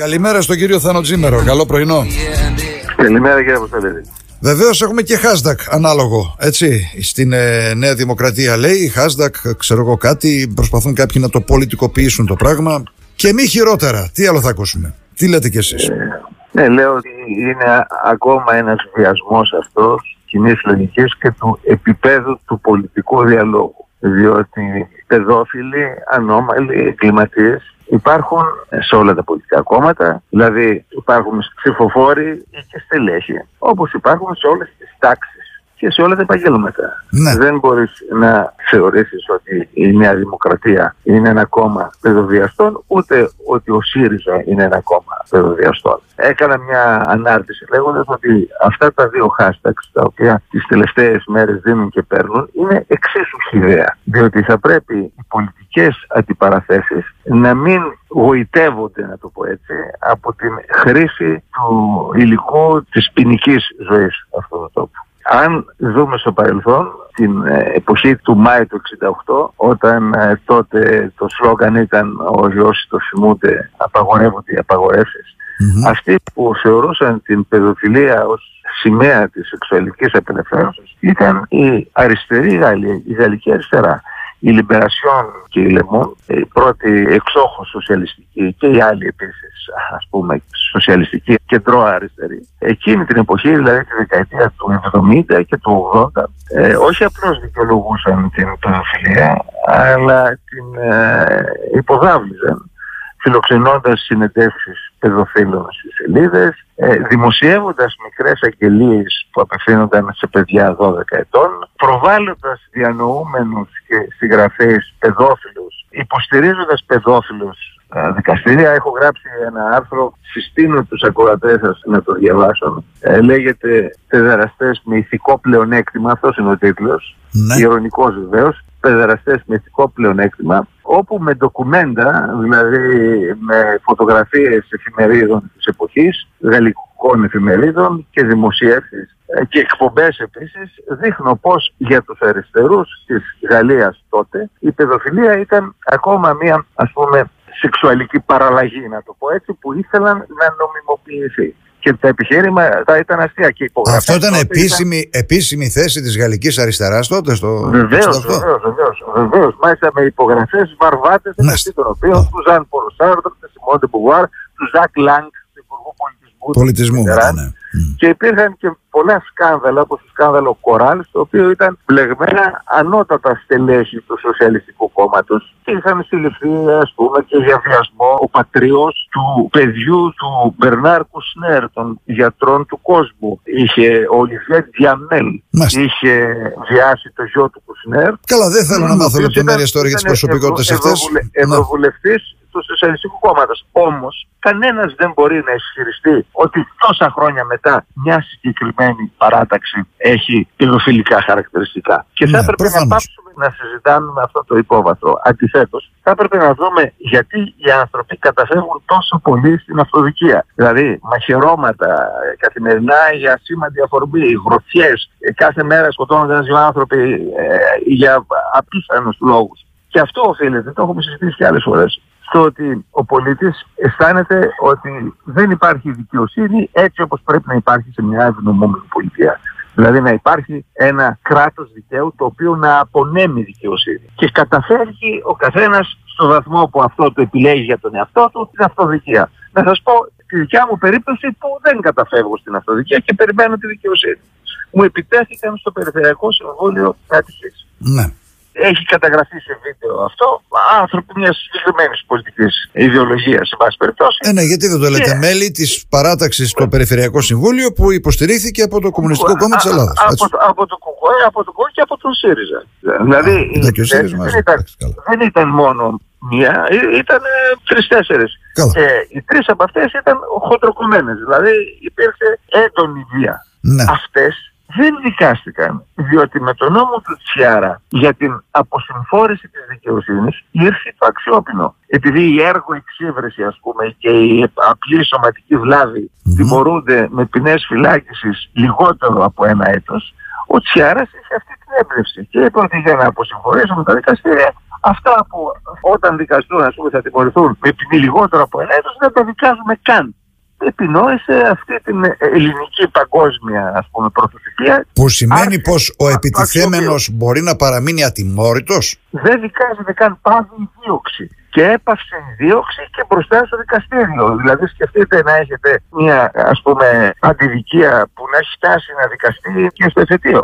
Καλημέρα στον κύριο Θάνο Τζίμερο. Καλό πρωινό. Καλημέρα κύριε Αποστολίδη. Βεβαίως έχουμε και hashtag ανάλογο. Έτσι. Στην ε, Νέα Δημοκρατία λέει hashtag, ξέρω εγώ κάτι. Προσπαθούν κάποιοι να το πολιτικοποιήσουν το πράγμα. Και μη χειρότερα. Τι άλλο θα ακούσουμε; Τι λέτε κι εσείς; Ναι, λέω ότι είναι ακόμα ένας βιασμός αυτός κοινή λογική και του επίπεδου του πολιτικού διαλόγου. Διότι παιδόφιλοι, ανώμαλοι, εγκληματίες υπάρχουν σε όλα τα πολιτικά κόμματα, δηλαδή υπάρχουν ψηφοφόροι και στελέχοι, όπως υπάρχουν σε όλες τις τάξεις και σε όλα τα επαγγέλματα. Ναι. Δεν μπορείς να θεωρήσεις ότι η Νέα Δημοκρατία είναι ένα κόμμα παιδοβιαστών, ούτε ότι ο ΣΥΡΙΖΑ είναι ένα κόμμα παιδοβιαστών. Έκανα μια ανάρτηση λέγοντας ότι αυτά τα δύο hashtags, τα οποία τις τελευταίες μέρες δίνουν και παίρνουν, είναι εξίσου χιδέα. Διότι θα πρέπει οι πολιτικές αντιπαραθέσεις να μην γοητεύονται, να το πω έτσι, από την χρήση του υλικού της ποινικής ζωής αυτού του τόπου. Αν δούμε στο παρελθόν, την ε, εποχή του Μάη του 68, όταν ε, τότε το σλόγκαν ήταν «Ο όσοι το θυμούνται απαγορεύονται οι απαγορεύσεις», αυτοί που θεωρούσαν την παιδοφιλία ως σημαία της σεξουαλικής απελευθέρωσης ήταν η αριστερή Γαλλία, η γαλλική αριστερά η Λιμπερασιόν και η Λεμόν, η πρώτη εξόχως σοσιαλιστική και η άλλη επίσης ας πούμε σοσιαλιστική κεντρό αριστερή. Εκείνη την εποχή, δηλαδή τη δεκαετία του 70 και του 80, ε, όχι απλώς δικαιολογούσαν την παιδοφιλία, αλλά την ε, υποδάβλιζαν φιλοξενώντας συνεντεύξεις παιδοφίλων στις σελίδες, ε, δημοσιεύοντας μικρές αγγελίες που απευθύνονταν σε παιδιά 12 ετών, προβάλλοντας διανοούμενους και συγγραφείς παιδόφιλους, υποστηρίζοντας παιδόφιλους ε, δικαστήρια. Έχω γράψει ένα άρθρο, συστήνω τους ακροατές σας να το διαβάσω. Ε, λέγεται «Παιδεραστές με ηθικό πλεονέκτημα», αυτός είναι ο τίτλος, Ναι. ηρωνικός βεβαίως, «Παιδεραστές με ηθικό πλεονέκτημα», όπου με ντοκουμέντα, δηλαδή με φωτογραφίες εφημερίδων της εποχής, γαλλικών εφημερίδων και δημοσιεύσεις ε, και εκπομπές επίσης, δείχνω πως για τους αριστερούς της Γαλλίας τότε η παιδοφιλία ήταν ακόμα μία ας πούμε σεξουαλική παραλλαγή, να το πω έτσι, που ήθελαν να νομιμοποιηθεί. Και τα επιχείρηματα ήταν αστεία και οι υπογραφές Αυτό ήταν τότε επίσημη, επίσημη θέση της γαλλικής αριστεράς τότε στο Βεβαίως, 68. βεβαίως, βεβαίως. Βεβαίως, μάλιστα με υπογραφές βαρβάτες Μάλιστα. μεταξύ των οποίων του Ζαν Πολ Σαρτρ, του Σιμόν ντε Μπουβουάρ, του Ζακ Λανγκ, του Υπουργού Πολιτισμού. του Πολιτισμού Μιτεράν. μετά, ναι. Μμ. Και υπήρχαν και πολλά σκάνδαλα, όπως το σκάνδαλο Κοράλ, στο οποίο ήταν μπλεγμένα ανώτατα στελέχη του Σοσιαλιστικού Κόμματος και είχαν συλληφθεί, ας πούμε, και για βιασμό ο πατριός του παιδιού του Μπερνάρ Κουσνέρ, των γιατρών του κόσμου. Είχε ο Ολιβιέ Διαμέλ, Μάλιστα. είχε βιάσει το γιο του Κουσνέρ. Καλά, δεν θέλω να ο μάθω οποίος λεπτομέρειες ήταν- τώρα για τις ήταν προσωπικότητες ευρω- αυτές. ευρωβουλε- Ναι. Ευρωβουλευτής τους Σοσιαλιστικούς Κόμματος. Όμως, κανένας δεν μπορεί να ισχυριστεί ότι τόσα χρόνια μετά μια συγκεκριμένη παράταξη έχει παιδοφιλικά χαρακτηριστικά. Και θα Ναι, έπρεπε προφανώς. να πάψουμε να συζητάμε με αυτό το υπόβαθρο. Αντιθέτως, θα έπρεπε να δούμε γιατί οι άνθρωποι καταφεύγουν τόσο πολύ στην αυτοδικία. Δηλαδή, μαχαιρώματα ε, καθημερινά για σήμαντη αφορμή, γροθιές, ε, κάθε μέρα σκοτώνονται ένας δύο άνθρωποι ε, για απίθανους λόγους. Και αυτό οφείλεται, το έχουμε συζητήσει και άλλες φορές, στο ότι ο πολίτης αισθάνεται ότι δεν υπάρχει δικαιοσύνη έτσι όπως πρέπει να υπάρχει σε μια ευνοούμενη πολιτεία. Δηλαδή να υπάρχει ένα κράτος δικαίου το οποίο να απονέμει δικαιοσύνη. Και καταφέρει ο καθένας στο βαθμό που αυτό το επιλέγει για τον εαυτό του την αυτοδικία. Να σας πω τη δικιά μου περίπτωση που δεν καταφεύγω στην αυτοδικία και περιμένω τη δικαιοσύνη. Μου επιτέθηκαν στο Περιφερειακό Συμβούλιο Άτυχης Ναι. Έχει καταγραφεί σε βίντεο αυτό άνθρωποι μιας συγκεκριμένης πολιτικής ιδεολογίας, σε πάση περιπτώσει. Ε, ναι, γιατί δεν το λέτε Και- μέλη της παράταξης στο Περιφερειακό Συμβούλιο που υποστηρίχθηκε από το Κομμουνιστικό Κόμμα της Α- Ελλάδας. Από, έτσι. το- από το ΚΚΕ, από το ΚΚΕ και από τον ΣΥΡΙΖΑ. Δηλαδή, Α, ναι, και ο η ΣΥΡΙΖΑ θέση μαζί, δεν, ήταν, εντάξει, καλά. δεν ήταν μόνο μία, ήταν τρει-τέσσερι. Καλά. Και οι τρεις από αυτές ήταν χοντροκομμένες. Δηλαδή, υπήρχε έντονη βία. Ναι. Αυτές δεν δικάστηκαν, διότι με τον νόμο του Τσιάρα για την αποσυμφόρηση της δικαιοσύνης ήρθε το αξιόπινο. Επειδή η έργο εξύβρεση ας πούμε και η απλή σωματική βλάβη Μμμ. τιμωρούνται με ποινές φυλάκισης λιγότερο από ένα έτος, ο Τσιάρας είχε αυτή την έμπνευση και είπε ότι για να αποσυμφορήσουμε τα δικαστήρια Αυτά που όταν δικαστούν, ας πούμε, θα τιμωρηθούν με ποινή λιγότερο από ένα έτος, δεν τα δικάζουμε καν επινόησε αυτή την ελληνική παγκόσμια ας πούμε πρωτοθυπία. Που σημαίνει πως ο επιτιθέμενος μπορεί να παραμείνει ατιμόρυτος; Δεν δικάζεται καν πάβει η δίωξη και έπαυσε η δίωξη και μπροστά στο δικαστήριο. Δηλαδή σκεφτείτε να έχετε μια ας πούμε αντιδικία που να έχει φτάσει να δικαστεί και στο εφετείο.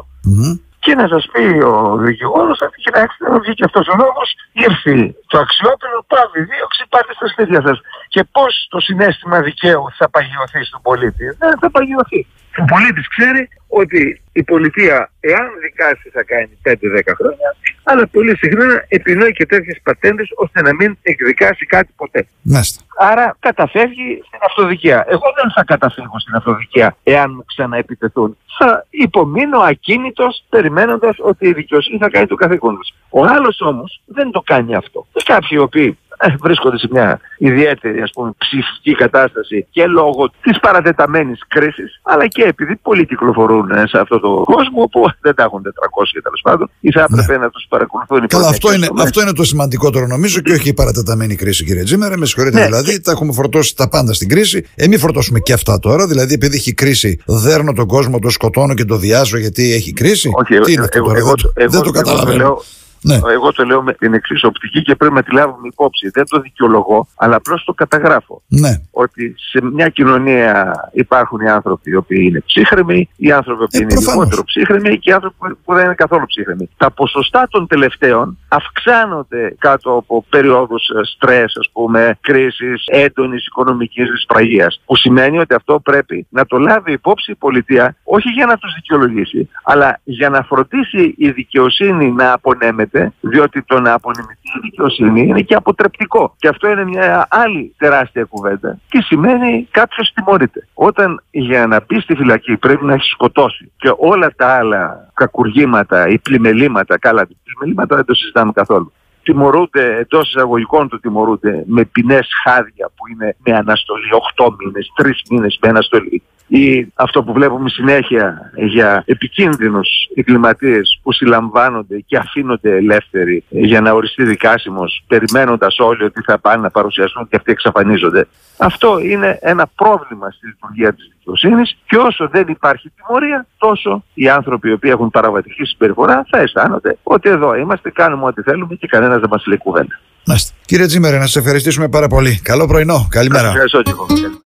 Και να σας πει ο δικηγόρος ότι κοιτάξτε να βγει και αυτός ο νόμος, ήρθε το αξιόπινο, πάβει δίωξη, πάτε στα σπίτια σας. Και πώς το συνέστημα δικαίου θα παγιωθεί στον πολίτη. Δεν θα παγιωθεί. Ο πολίτης ξέρει ότι η πολιτεία, εάν δικάσει, θα κάνει 5-10 χρόνια, αλλά πολύ συχνά επινοεί και τέτοιες πατέντες ώστε να μην εκδικάσει κάτι ποτέ. Μάλιστα. Άρα καταφεύγει στην αυτοδικία. Εγώ δεν θα καταφύγω στην αυτοδικία εάν μου ξαναεπιτεθούν. Θα υπομείνω ακίνητος περιμένοντας ότι η δικαιοσύνη θα κάνει το καθήκον της. Ο άλλος όμως δεν το κάνει αυτό. Κάποιοι οι οποίοι ε, βρίσκονται σε μια ιδιαίτερη ας πούμε ψηφική κατάσταση και λόγω της παρατεταμένης κρίσης αλλά και επειδή πολλοί κυκλοφορούν ε, σε αυτό το κόσμο που δεν τα έχουν 400 και τέλος πάντων ή θα έπρεπε ναι. να τους παρακολουθούν Καλά αυτό είναι, αυτό είναι το σημαντικότερο νομίζω και όχι η παρατεταμένη κρίση κύριε Τζίμερε. Με συγχωρείτε ναι. δηλαδή τα έχουμε φορτώσει τα πάντα στην κρίση. Ε, μην φορτώσουμε και αυτά τώρα δηλαδή επειδή έχει κρίση δέρνω τον κόσμο, το σκοτώνω και το διάζω γιατί έχει κρίση. Όχι, Τι είναι αυτό τώρα, εγώ, δεν, εγώ, δεν το καταλαβαίνω ναι. Εγώ το λέω με την εξής οπτική και πρέπει να τη λάβουμε υπόψη. Δεν το δικαιολογώ, αλλά απλώς το καταγράφω. Ναι. Ότι σε μια κοινωνία υπάρχουν οι άνθρωποι οι οποίοι είναι ψύχρεμοι, οι άνθρωποι που ε, είναι λιγότερο ψύχρεμοι και οι άνθρωποι που δεν είναι καθόλου ψύχρεμοι. Τα ποσοστά των τελευταίων αυξάνονται κάτω από περιόδους ε, στρες, ας πούμε, κρίσης, έντονης οικονομικής δυσπραγίας. Που σημαίνει ότι αυτό πρέπει να το λάβει υπόψη η πολιτεία, όχι για να τους δικαιολογήσει, αλλά για να φροντίσει η δικαιοσύνη να απονέμεται διότι το να απονημηθεί η δικαιοσύνη είναι και αποτρεπτικό. Και αυτό είναι μια άλλη τεράστια κουβέντα. Τι σημαίνει κάποιος τιμωρείται. Όταν για να μπει στη φυλακή πρέπει να έχει σκοτώσει και όλα τα άλλα κακουργήματα ή πλημελήματα, καλά, πλημελήματα δεν το συζητάμε καθόλου τιμωρούνται εντός εισαγωγικών του τιμωρούνται με ποινές χάδια που είναι με αναστολή 8 μήνες, 3 μήνες με αναστολή ή αυτό που βλέπουμε συνέχεια για επικίνδυνους εγκληματίες που συλλαμβάνονται και αφήνονται ελεύθεροι για να οριστεί δικάσιμος περιμένοντας όλοι ότι θα πάνε να παρουσιαστούν και αυτοί εξαφανίζονται. Αυτό είναι ένα πρόβλημα στη λειτουργία της δικαιοσύνης και όσο δεν υπάρχει τιμωρία τόσο οι άνθρωποι οι οποίοι έχουν παραβατική συμπεριφορά θα αισθάνονται ότι εδώ είμαστε, κάνουμε ό,τι θέλουμε και κανένας δεν μας λέει κουβέντα. Κύριε Τζίμερε, να σας ευχαριστήσουμε πάρα πολύ. Καλό πρωινό. Καλημέρα. Ευχαριστώ